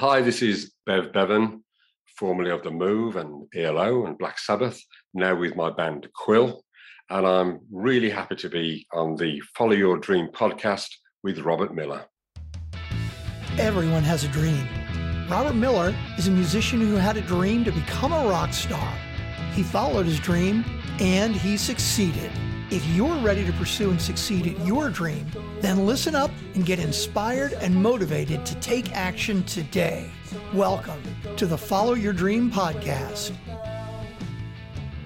Hi, this is Bev Bevan, formerly of The Move and ELO and Black Sabbath, now with my band Quill. And I'm really happy to be on the Follow Your Dream podcast with Robert Miller. Everyone has a dream. Robert Miller is a musician who had a dream to become a rock star. He followed his dream and he succeeded. If you're ready to pursue and succeed at your dream, then listen up and get inspired and motivated to take action today. Welcome to the Follow Your Dream podcast.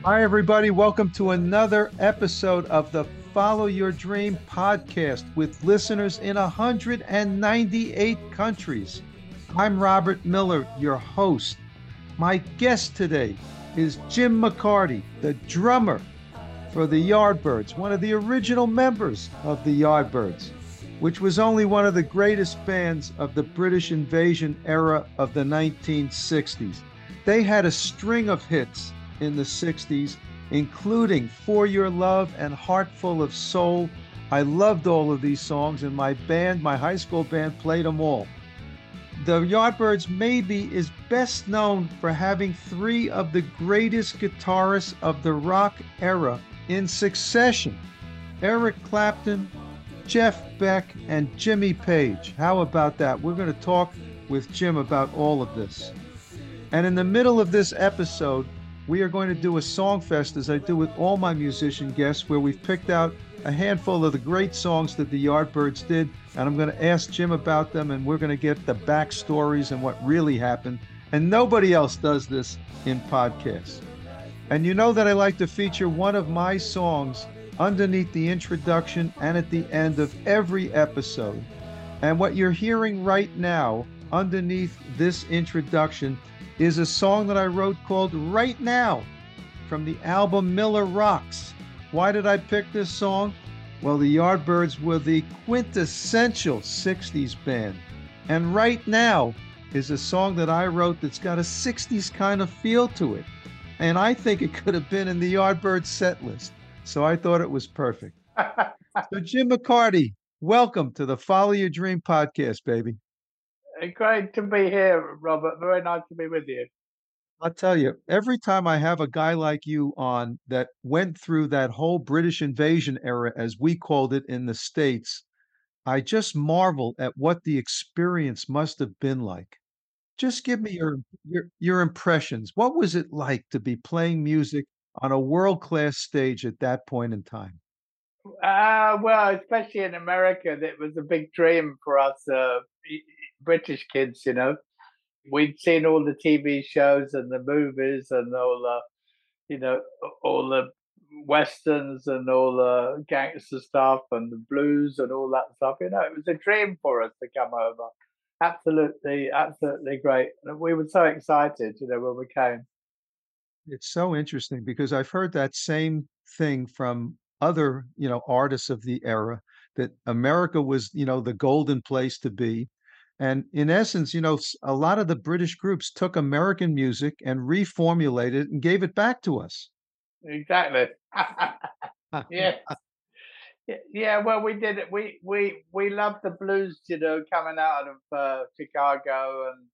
Hi, everybody. Welcome to another episode of the Follow Your Dream podcast with listeners in 198 countries. I'm Robert Miller, your host. My guest today is Jim McCarty, the drummer for the Yardbirds, one of the original members of the Yardbirds, which was only one of the greatest bands of the British invasion era of the 1960s. They had a string of hits in the 60s, including For Your Love and Heart Full of Soul. I loved all of these songs, and my band, my high school band, played them all. The Yardbirds maybe is best known for having three of the greatest guitarists of the rock era in succession Eric Clapton, Jeff Beck, and Jimmy Page. How about that? We're going to talk with Jim about all of this. And in the middle of this episode, we are going to do a song fest as I do with all my musician guests, where we've picked out a handful of the great songs that the Yardbirds did. And I'm going to ask Jim about them, and we're going to get the backstories and what really happened. And nobody else does this in podcasts. And you know that I like to feature one of my songs underneath the introduction and at the end of every episode. And what you're hearing right now underneath this introduction is a song that I wrote called Right Now from the album Miller Rocks. Why did I pick this song? Well, the Yardbirds were the quintessential 60s band. And Right Now is a song that I wrote that's got a 60s kind of feel to it and I think it could have been in the Yardbird set list. So I thought it was perfect. so Jim McCarty, welcome to the Follow Your Dream podcast, baby. Great to be here, Robert. Very nice to be with you. I'll tell you, every time I have a guy like you on that went through that whole British invasion era, as we called it in the States, I just marvel at what the experience must have been like. Just give me your your your impressions. What was it like to be playing music on a world-class stage at that point in time? Uh, well, especially in America, it was a big dream for us uh, British kids. You know, we'd seen all the TV shows and the movies and all the, you know, all the westerns and all the gangster stuff and the blues and all that stuff. You know, it was a dream for us to come over absolutely, absolutely great. We were so excited, you know, when we came. It's so interesting because I've heard that same thing from other, you know, artists of the era that America was, you know, the golden place to be. And in essence, you know, a lot of the British groups took American music and reformulated it and gave it back to us. Exactly. yes. Yeah, well, we did it. We we we love the blues, you know, coming out of uh, Chicago and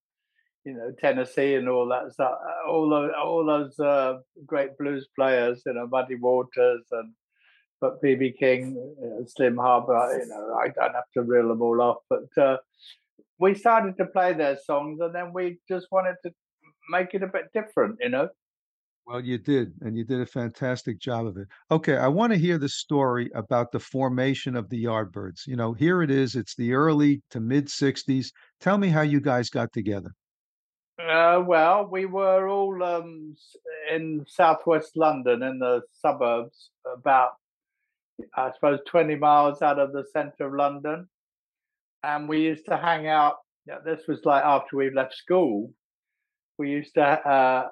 you know Tennessee and all that stuff. Uh, all those all those uh, great blues players, you know, Muddy Waters and but BB King, you know, Slim Harpo. You know, I don't have to reel them all off, but uh, we started to play their songs, and then we just wanted to make it a bit different, you know. Well, you did, and you did a fantastic job of it. Okay, I want to hear the story about the formation of the Yardbirds. You know, here it is. It's the early to mid 60s. Tell me how you guys got together. Uh, well, we were all um, in southwest London in the suburbs, about, I suppose, 20 miles out of the centre of London. And we used to hang out. Yeah, this was like after we left school we used to uh,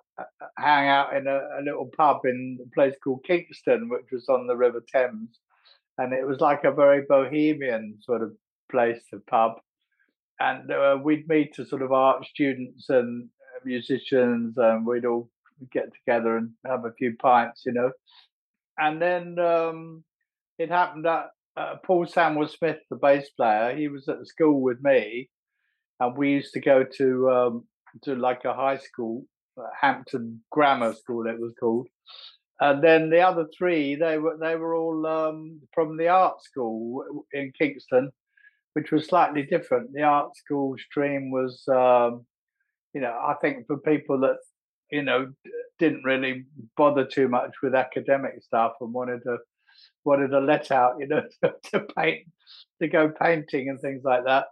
hang out in a, a, little pub in a place called Kingston, which was on the River Thames, and it was like a very bohemian sort of place, a pub. And uh, we'd meet to sort of art students and musicians, and we'd all get together and have a few pints, you know. And then um, it happened that uh, Paul Samuel Smith, the bass player, he was at school with me, and we used to go to um, to like a high school, uh, Hampton Grammar School, it was called. And then the other three, they were they were all um, from the art school in Kingston, which was slightly different. The art school stream was, um, you know, I think for people that you know didn't really bother too much with academic stuff and wanted to wanted to let out, you know, to, to paint, to go painting and things like that.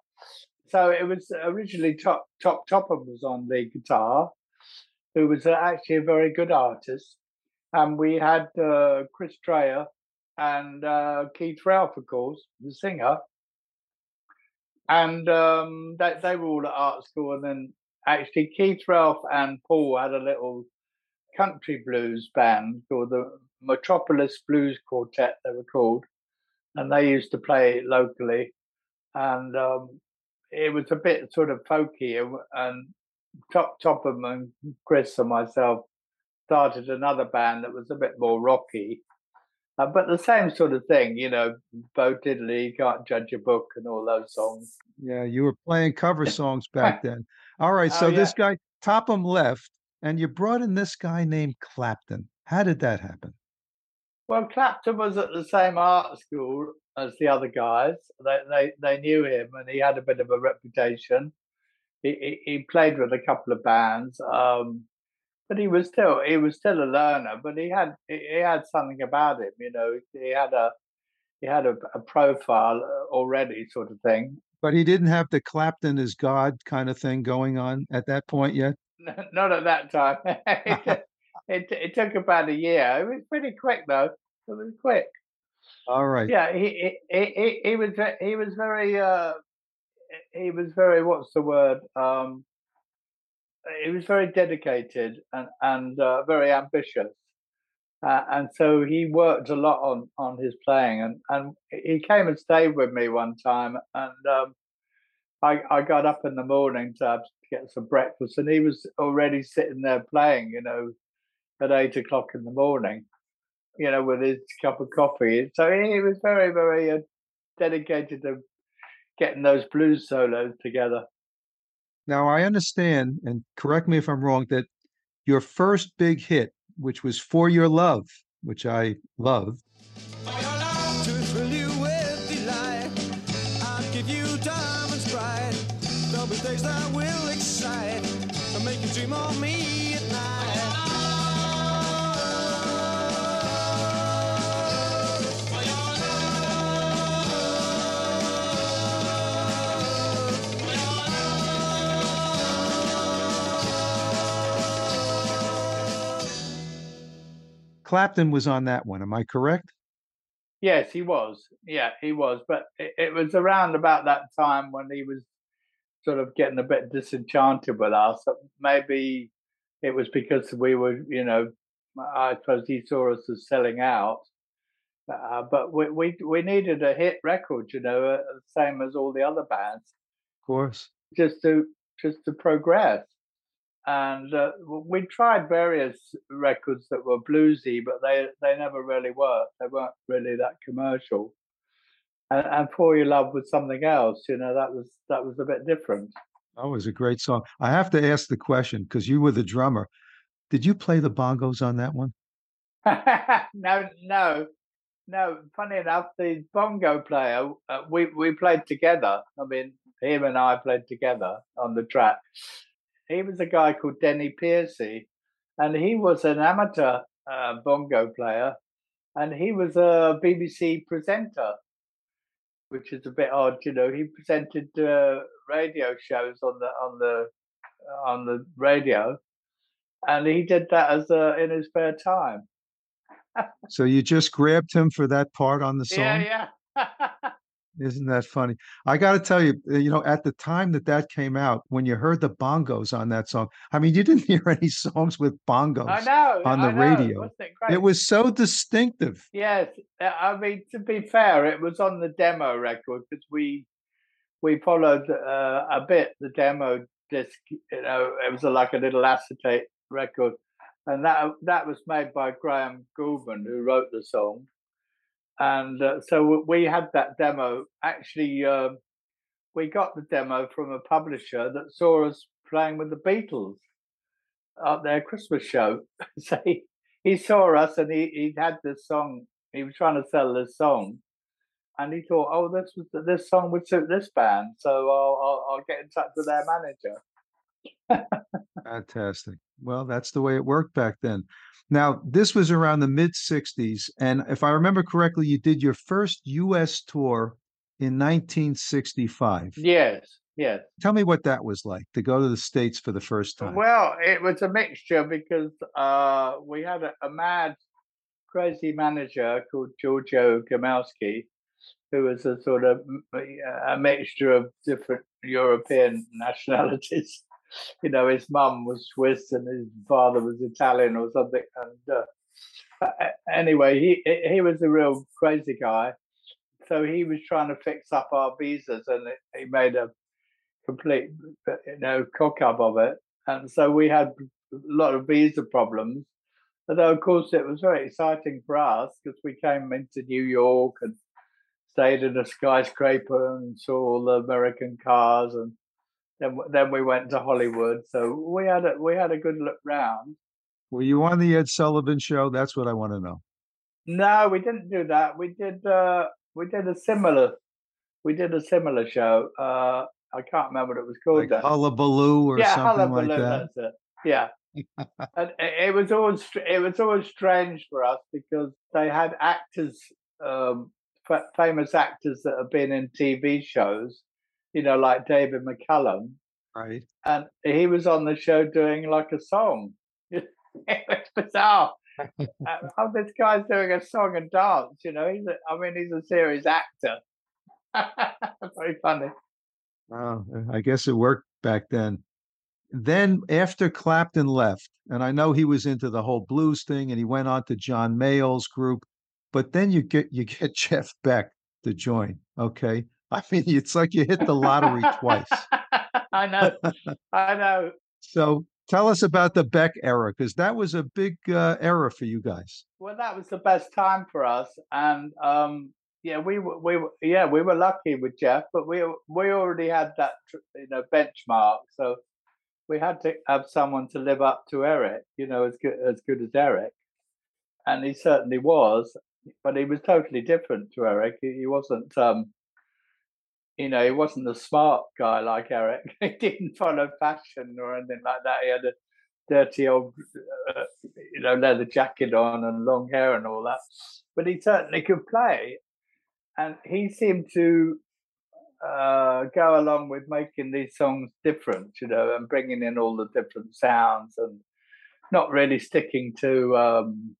So it was originally Top Top Topham was on the guitar, who was actually a very good artist, and we had uh, Chris Dreja and uh, Keith Relf, of course, the singer, and um, they, they were all at art school. And then actually Keith Relf and Paul had a little country blues band called the Metropolis Blues Quartet. They were called, and they used to play locally, and um, it was a bit sort of folky. And Top Topham and Chris and myself started another band that was a bit more rocky. Uh, but the same sort of thing, you know, Bo Diddley, Can't Judge a Book, and all those songs. Yeah, you were playing cover songs back then. All right, so oh, yeah. this guy, Topham left, and you brought in this guy named Clapton. How did that happen? Well, Clapton was at the same art school as the other guys. They they, they knew him, and he had a bit of a reputation. He, he, he played with a couple of bands. Um, but he was still he was still a learner. But he had he had something about him, you know. He had a he had a, a profile uh, already, sort of thing. But he didn't have the Clapton is God kind of thing going on at that point yet. Not at that time. it, it, it took about a year. It was pretty quick though. It was quick. All right. Yeah, he he he, he was he was very uh he was very what's the word um he was very dedicated and and uh, very ambitious, uh, and so he worked a lot on on his playing. And and he came and stayed with me one time, and um, I I got up in the morning to, get some breakfast, and he was already sitting there playing. You know, at eight o'clock in the morning. You know, with his cup of coffee. So he was very very uh, dedicated to getting those blues solos together. Now, I understand, and correct me if I'm wrong, that your first big hit, which was For Your Love, which I love. days that will excite, make you dream of me Clapton was on that one. Am I correct? Yes, he was. Yeah, he was. But it, it, was around about that time when he was sort of getting a bit disenchanted with us. Maybe it was because we were, you know, I suppose he saw us as selling out. Uh, but we, we we needed a hit record, you know, uh, same as all the other bands. Of course. Just to just to progress and uh, we tried various records that were bluesy, but they they never really worked. They weren't really that commercial. And, and "For Your Love" was something else. You know, that was that was a bit different. That was a great song. I have to ask the question because you were the drummer. Did you play the bongos on that one? no, no, no. Funny enough, the bongo player uh, we we played together. I mean, him and I played together on the track he was a guy called Denny Piercy, and he was an amateur uh, bongo player, and he was a BBC presenter, which is a bit odd. You know, he presented uh, radio shows on the on the on the radio, and he did that as a, in his spare time. so you just grabbed him for that part on the song? Yeah, yeah. Isn't that funny? I got to tell you, uh, you know, at the time that that came out, when you heard the bongos on that song, I mean, you didn't hear any songs with bongos know, on the radio. It, it, was so distinctive. Yes, uh, I mean, to be fair, it was on the demo record because we we followed uh, a bit the demo disc. You know, it was a, like a little acetate record, and that that was made by Graham Gouldman, who wrote the song and uh, so we had that demo. Actually, uh, we got the demo from a publisher that saw us playing with the Beatles at their Christmas show. so he, he saw us and he, he had this song. He was trying to sell this song, and he thought, "Oh, this was this song would suit this band, so I'll I'll, I'll get in touch with their manager." Fantastic. Well, that's the way it worked back then. Now, this was around the mid 60s. And if I remember correctly, you did your first US tour in 1965. Yes, yes. Tell me what that was like to go to the States for the first time. Well, it was a mixture because uh, we had a, a mad, crazy manager called Giorgio Gomelsky, who was a sort of a mixture of different European nationalities you know, his mum was Swiss and his father was Italian or something. And uh, anyway, he he was a real crazy guy. So he was trying to fix up our visas, and he made a complete, you know, cock up of it. And so we had a lot of visa problems. Although, of course, it was very exciting for us because we came into New York and stayed in a skyscraper and saw all the American cars and then then we went to Hollywood. So we had a we had a good look round. Were you on the Ed Sullivan show? That's what I want to know. No, we didn't do that. We did uh we did a similar we did a similar show. Uh I can't remember what it was called. Like Hullabaloo or yeah, something Hullabaloo, like that. That's it. Yeah. and it was always it was always strange for us because they had actors, um, f- famous actors that have been in TV shows, you know, like David McCallum. Right. And he was on the show doing like a song. it was bizarre. How uh, oh, this guy's doing a song and dance, you know? He's a, I mean, he's a serious actor. Very funny. Oh, I guess it worked back then. Then after Clapton left, and I know he was into the whole blues thing, and he went on to John Mayall's group, but then you get you get Jeff Beck to join. Okay, I mean, it's like you hit the lottery twice. I know. I know. So tell us about the Beck era, because that was a big uh, era for you guys. Well, that was the best time for us, and um, yeah, we were, we were, yeah, we were lucky with Jeff, but we we already had that you know benchmark, so we had to have someone to live up to Eric, you know, as good as good as Eric, and he certainly was, but he was totally different to Eric. He, he wasn't. Um, you know, he wasn't a smart guy like Eric. he didn't follow fashion or anything like that. He had a dirty old, uh, you know, leather jacket on and long hair and all that. But he certainly could play, and he seemed to uh, go along with making these songs different, you know, and bringing in all the different sounds and not really sticking to. Um,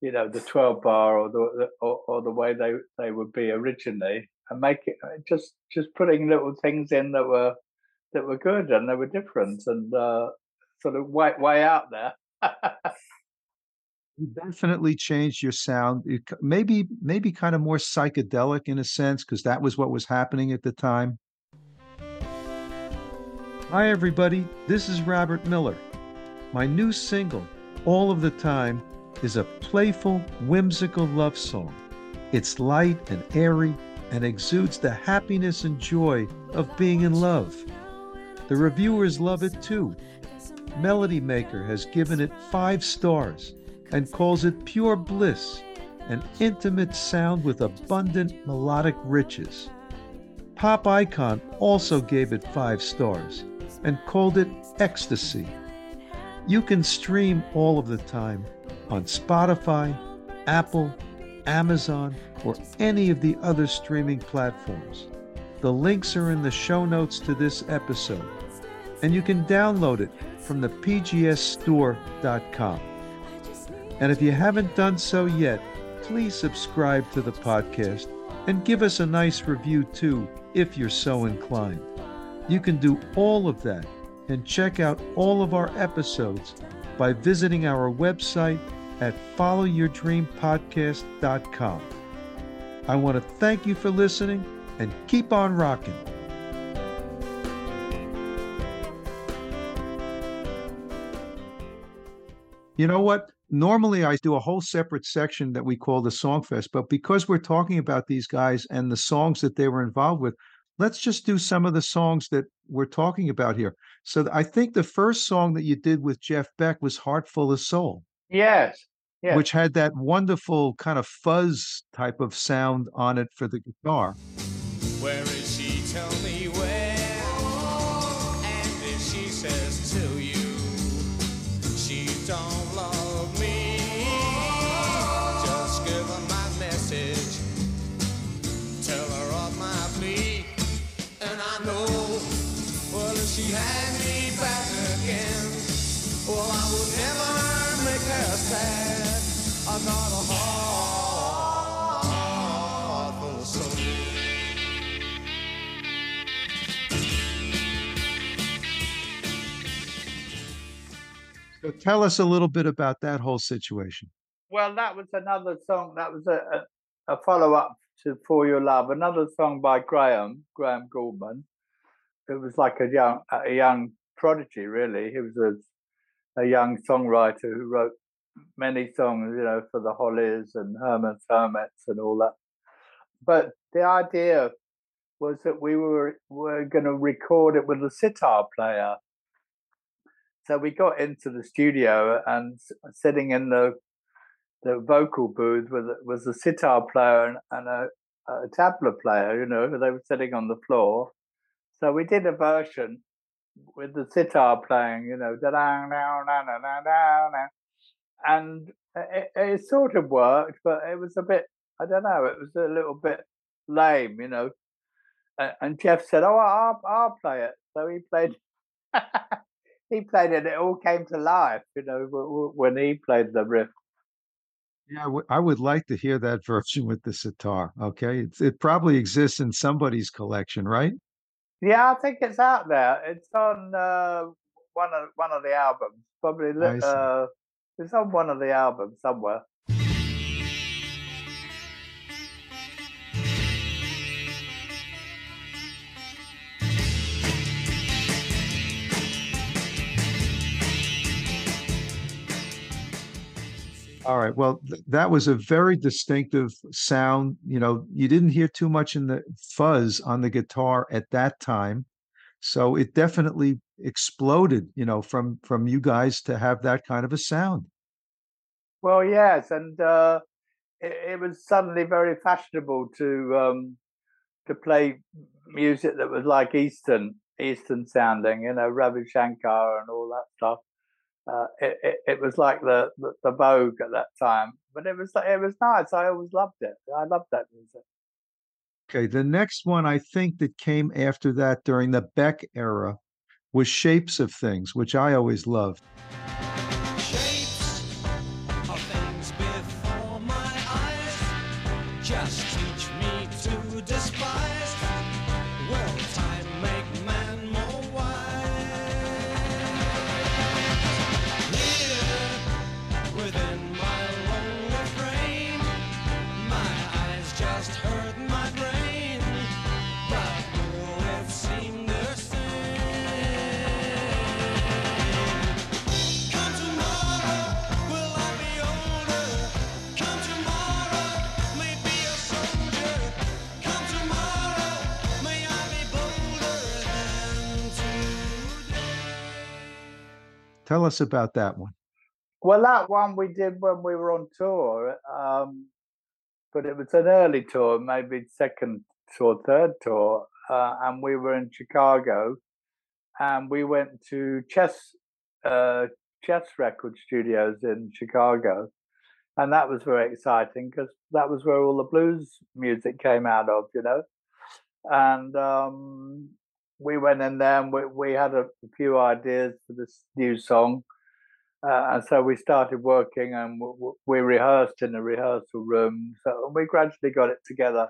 you know the 12 bar or the or, or the way they they would be originally and make it uh, just just putting little things in that were that were good and they were different and uh, sort of way way out there. you definitely changed your sound. Maybe maybe kind of more psychedelic in a sense because that was what was happening at the time. Hi everybody, this is Robert Miller. My new single, All of the Time, is a playful, whimsical love song. It's light and airy and exudes the happiness and joy of being in love. The reviewers love it too. Melody Maker has given it five stars and calls it pure bliss, an intimate sound with abundant melodic riches. Pop Icon also gave it five stars and called it ecstasy. You can stream all of the time on Spotify, Apple, Amazon, or any of the other streaming platforms. The links are in the show notes to this episode, and you can download it from the pgsstore.com. And if you haven't done so yet, please subscribe to the podcast and give us a nice review too, if you're so inclined. You can do all of that and check out all of our episodes by visiting our website at followyourdreampodcast.com. I want to thank you for listening and keep on rocking. You know what? Normally, I do a whole separate section that we call the Songfest, but because we're talking about these guys and the songs that they were involved with, let's just do some of the songs that we're talking about here. So I think the first song that you did with Jeff Beck was Heart Full of Soul. Yes. Yes. Which had that wonderful kind of fuzz type of sound on it for the guitar. Where is she? Tell me tell us a little bit about that whole situation. Well, that was another song. That was a, a, a follow up to For Your Love, another song by Graham, Graham Gouldman. It was like a young, a young prodigy, really. He was a, a young songwriter who wrote many songs, you know, for the Hollies and Herman's Hermits and all that. But the idea was that we were were going to record it with a sitar player. So we got into the studio and sitting in the the vocal booth with was a sitar player and, and a, a tabla player. You know, they were sitting on the floor. So we did a version with the sitar playing. You know, da da and it, it, sort of worked, but it was a bit, I don't know, it was a little bit lame, you know. And Jeff said, "Oh, I'll, I'll play it." So he played. he played it. It all came to life, you know, when he played the riff. Yeah, I would like to hear that version with the sitar. Okay, it, it probably exists in somebody's collection, right? Yeah, I think it's out there. It's on uh, one of one of the albums, probably. Uh, it's on one of the albums somewhere. All right. Well, th- that was a very distinctive sound. You know, you didn't hear too much in the fuzz on the guitar at that time. So it definitely exploded, you know, from from you guys to have that kind of a sound. Well, yes, and uh, it, it, was suddenly very fashionable to um, to play music that was like Eastern Eastern sounding, you know, Ravi Shankar and all that stuff. Uh, it, it, it was like the, the, the vogue at that time, but it was it was nice. I always loved it. I loved that music. Okay, the next one I think that came after that during the Beck era was Shapes of Things, which I always loved. Tell us about that one. Well, that one we did when we were on tour, um, but it was an early tour, maybe second or third tour, uh, and we were in Chicago, and we went to Chess uh, Chess Record Studios in Chicago, and that was very exciting because that was where all the blues music came out of, you know, and um, we went in there and we, we had a few ideas for this new song. Uh, and so we started working and we, rehearsed in a rehearsal room. So we gradually got it together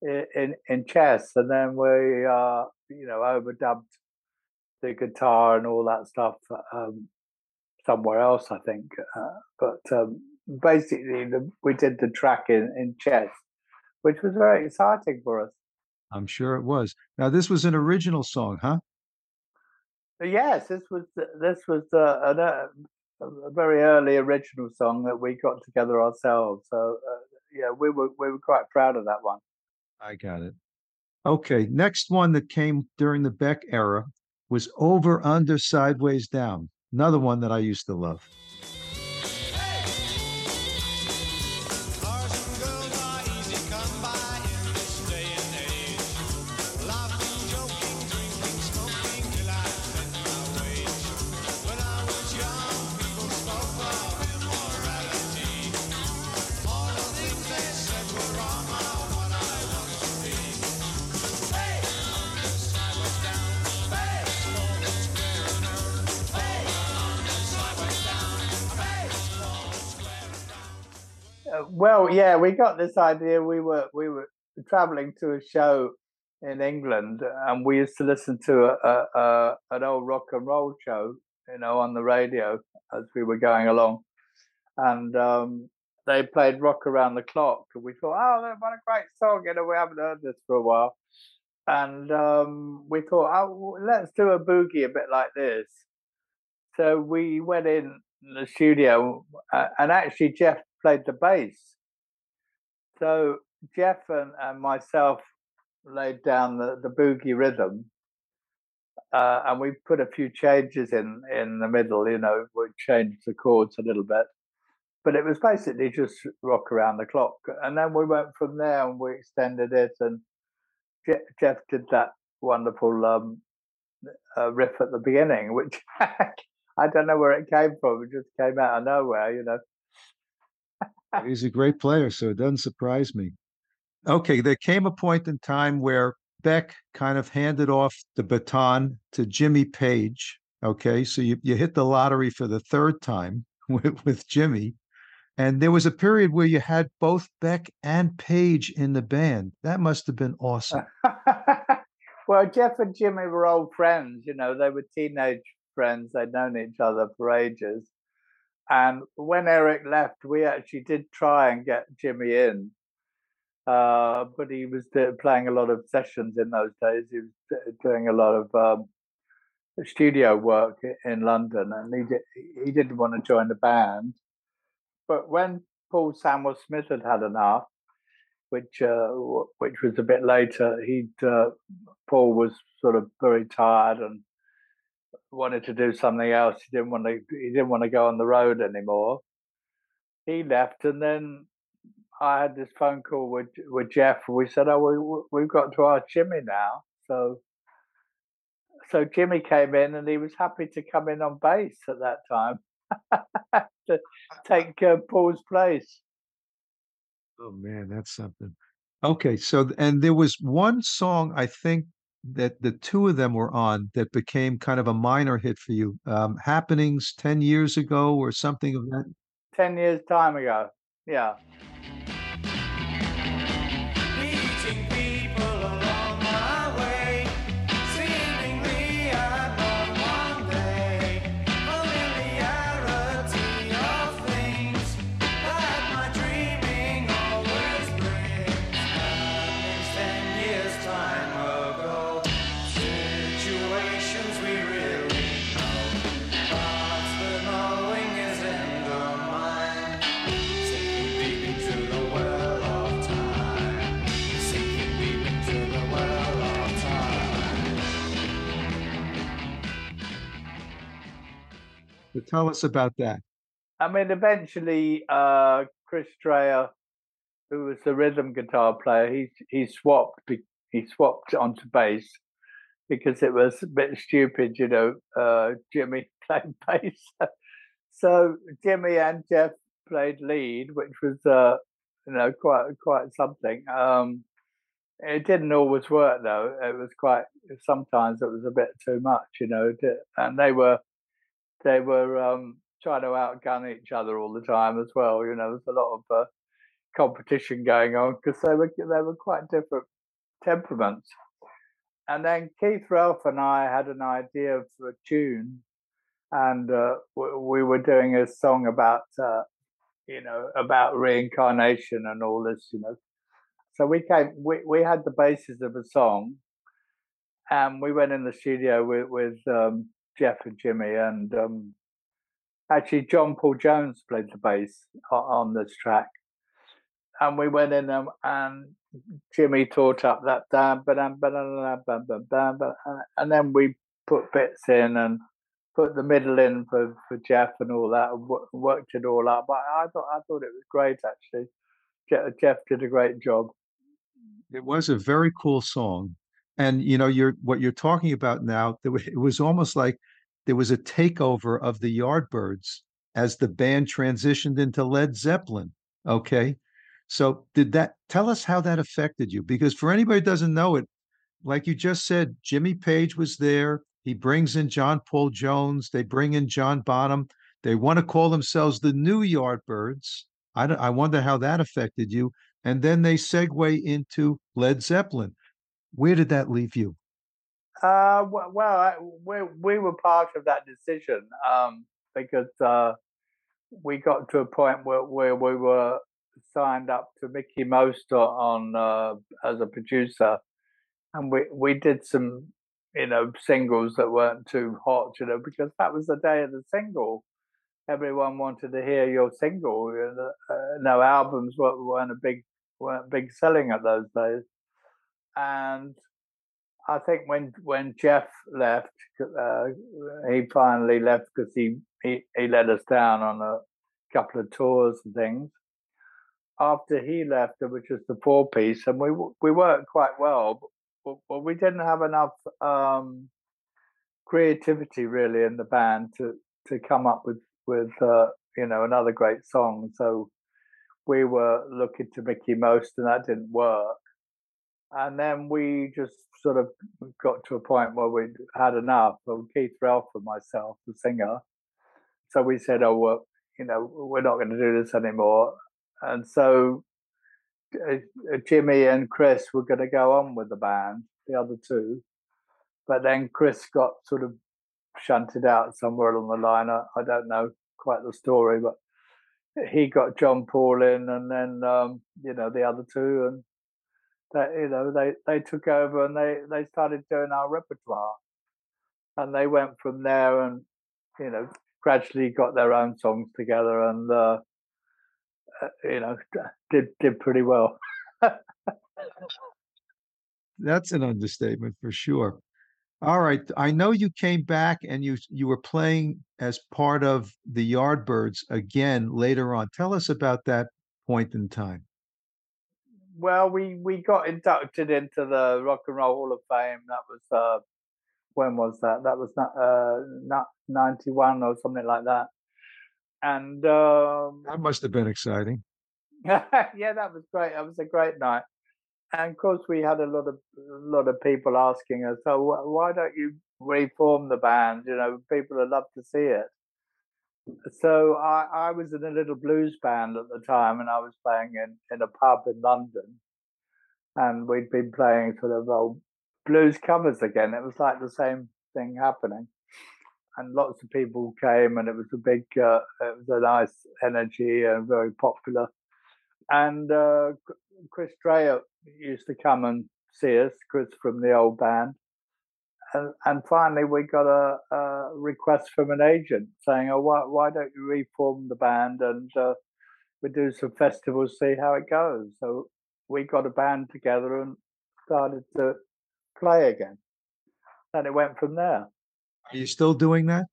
in, in, in chess. And then we, uh, you know, overdubbed the guitar and all that stuff um, somewhere else, I think. Uh, but um, basically, the, we did the track in, in chess, which was very exciting for us. I'm sure it was. Now, this was an original song, huh? Yes, this was this was uh, a, a, a, very early original song that we got together ourselves. So uh, yeah, we were we were quite proud of that one. I got it. Okay, next one that came during the Beck era was Over, Under, Sideways, Down. Another one that I used to love. Well, yeah, we got this idea. We were we were traveling to a show in England, and we used to listen to a, a, a an old rock and roll show, you know, on the radio as we were going along, and um, they played "Rock Around the Clock," and we thought, "Oh, what a great song!" You know, we haven't heard this for a while, and um, we thought, "Oh, let's do a boogie a bit like this." So we went in the studio, uh, and actually Jeff played the bass. So Jeff and, and myself laid down the, the boogie rhythm, uh, and we put a few changes in in the middle. You know, we changed the chords a little bit, but it was basically just rock around the clock. And then we went from there and we extended it, and Je- Jeff did that wonderful um, uh, riff at the beginning, which I don't know where it came from. It just came out of nowhere, you know. He's a great player, so it doesn't surprise me. Okay, there came a point in time where Beck kind of handed off the baton to Jimmy Page. Okay, so you, you hit the lottery for the third time with, with Jimmy. And there was a period where you had both Beck and Page in the band. That must have been awesome. well, Jeff and Jimmy were old friends. You know, they were teenage friends. They'd known each other for ages. And when Eric left, we actually did try and get Jimmy in, uh, but he was playing a lot of sessions in those days. He was doing a lot of um, studio work in London, and he did, he didn't want to join the band. But when Paul Samuel Smith had had enough, which uh, which was a bit later, he'd uh, Paul was sort of very tired and wanted to do something else. He didn't want to. He didn't want to go on the road anymore. He left, and then I had this phone call with with Jeff. We said, "Oh, we we've got to ask Jimmy now." So, so Jimmy came in, and he was happy to come in on bass at that time to take uh, Paul's place. Oh man, that's something. Okay, so and there was one song I think that the two of them were on that became kind of a minor hit for you. Um, Happenings 10 years ago or something of that. Ten years time ago, yeah. Tell us about that. I mean, eventually, uh, Chris Dreja, who was the rhythm guitar player, he he swapped he swapped onto bass because it was a bit stupid, you know. Uh, Jimmy played bass, so Jimmy and Jeff played lead, which was uh, you know quite quite something. Um, it didn't always work though. It was quite sometimes it was a bit too much, you know. And they were they were um, trying to outgun each other all the time as well. You know, there's a lot of uh, competition going on because they were they were quite different temperaments. And then Keith Relf and I had an idea for a tune, and uh, we were doing a song about uh, you know about reincarnation and all this. You know, so we came we we had the basis of a song, and we went in the studio with with um, Jeff and Jimmy, and um, actually John Paul Jones played the bass on this track, and we went in um, and Jimmy taught up that and then we put bits in and put the middle in for, for Jeff and all that, and wo- worked it all up. But I thought I thought it was great actually. Jeff did a great job. It was a very cool song. And you know, you're what you're talking about now, it was almost like there was a takeover of the Yardbirds as the band transitioned into Led Zeppelin. Okay. So did that tell us how that affected you? Because for anybody who doesn't know it, like you just said, Jimmy Page was there. He brings in John Paul Jones. They bring in John Bonham. They want to call themselves the New Yardbirds. I, I wonder how that affected you. And then they segue into Led Zeppelin. Where did that leave you? Uh, well, I, we we were part of that decision um, because uh, we got to a point where, where we were signed up to Mickie Most o- on uh, as a producer, and we we did some you know singles that weren't too hot, you know, because that was the day of the single. Everyone wanted to hear your single. you know, Uh, no albums weren't, weren't a big weren't big selling at those days, and I think when when Jeff left, uh, he finally left because he, he he let us down on a couple of tours and things. After he left, which was the four piece, and we we worked quite well, but, but we didn't have enough um, creativity really in the band to to come up with with uh, you know another great song. So we were looking to Mickie Most, and that didn't work and then we just sort of got to a point where we'd had enough. Well, Keith Relf and myself, the singer, so we said, "Oh, well, you know, we're not going to do this anymore." And so uh, Jimmy and Chris were going to go on with the band, the other two, but then Chris got sort of shunted out somewhere along the line. I, I don't know quite the story, but he got John Paul in, and then um, you know the other two, and that you know they they took over and they they started doing our repertoire and they went from there and you know gradually got their own songs together and uh, uh, you know did did pretty well That's an understatement for sure. All right. I know you came back and you you were playing as part of the Yardbirds again later on. Tell us about that point in time. Well we we got inducted into the rock and roll hall of fame that was uh when was that that was not uh not 91 or something like that and um That must have been exciting. yeah, that was great. That was a great night. And of course, we had a lot of a lot of people asking us, "So wh- why don't you reform the band?" You know, people would love to see it. So I, I was in a little blues band at the time, and I was playing in in a pub in London, and we'd been playing sort of old blues covers again. It was like the same thing happening, and lots of people came, and it was a big, uh, it was a nice energy and very popular and uh, Chris Dreja used to come and see us, Chris from the old band. And, and finally, we got a, a request from an agent saying, "Oh, why, why don't you reform the band and uh, we do some festivals, see how it goes?" So we got a band together and started to play again, and it went from there. Are you still doing that?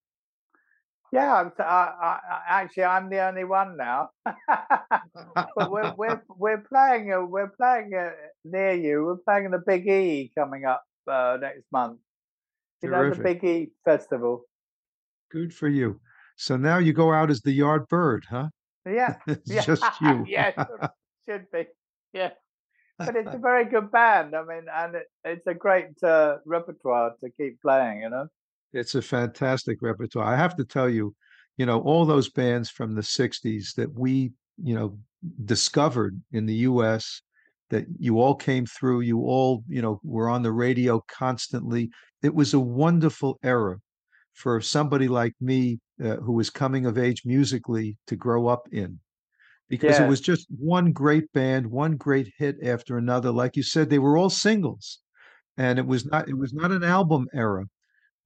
Yeah, I'm, I, I, I- actually, I'm the only one now. but we're we're we're playing uh, we're playing uh, near you. We're playing the Big E coming up uh, next month. You know the. Big E festival. Good for you. So now you go out as the yard bird, huh? Yeah, It's yeah, just you. yeah, should, should be. Yeah, but it's a very good band. I mean, and it, it's a great uh, repertoire to keep playing. You know. It's a fantastic repertoire. I have to tell you, you know, all those bands from the 60s that we, you know, discovered in the US that you all came through, you all, you know, were on the radio constantly. It was a wonderful era for somebody like me uh, who was coming of age musically to grow up in because it was just one great band, one great hit after another. Like you said, they were all singles and it was not it was not an album era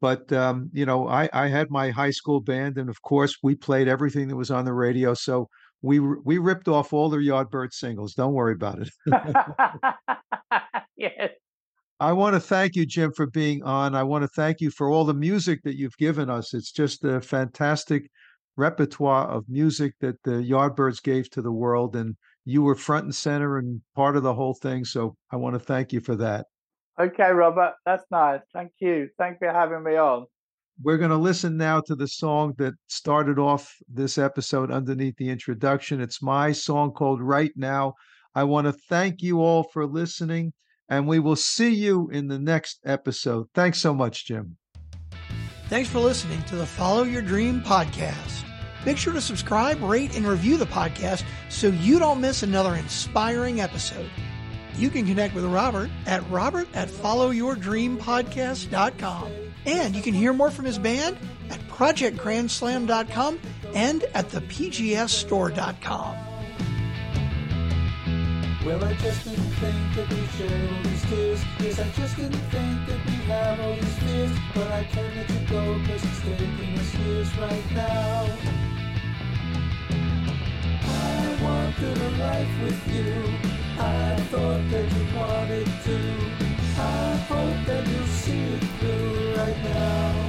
but um, you know I, I had my high school band and of course we played everything that was on the radio so we we ripped off all the Yardbird singles. Don't worry about it. yes. I want to thank you, Jim, for being on. I want to thank you for all the music that you've given us. It's just a fantastic repertoire of music that the Yardbirds gave to the world, and you were front and center and part of the whole thing. So I want to thank you for that. Okay, Robert. That's nice. Thank you. Thank you for having me on. We're going to listen now to the song that started off this episode underneath the introduction. It's my song called Right Now. I want to thank you all for listening, and we will see you in the next episode. Thanks so much, Jim. Thanks for listening to the Follow Your Dream podcast. Make sure to subscribe, rate, and review the podcast so you don't miss another inspiring episode. You can connect with Robert at robert at followyourdreampodcast.com. And you can hear more from his band at projectgrandslam.com and at thepgsstore.com. Well, I just didn't think that we'd share all these tears. Yes, I just didn't think that we'd have all these fears. But I can't let you go, cause it's taking us years right now. I wanted a life with you. I thought that you wanted to. Hope that you'll see it through right now.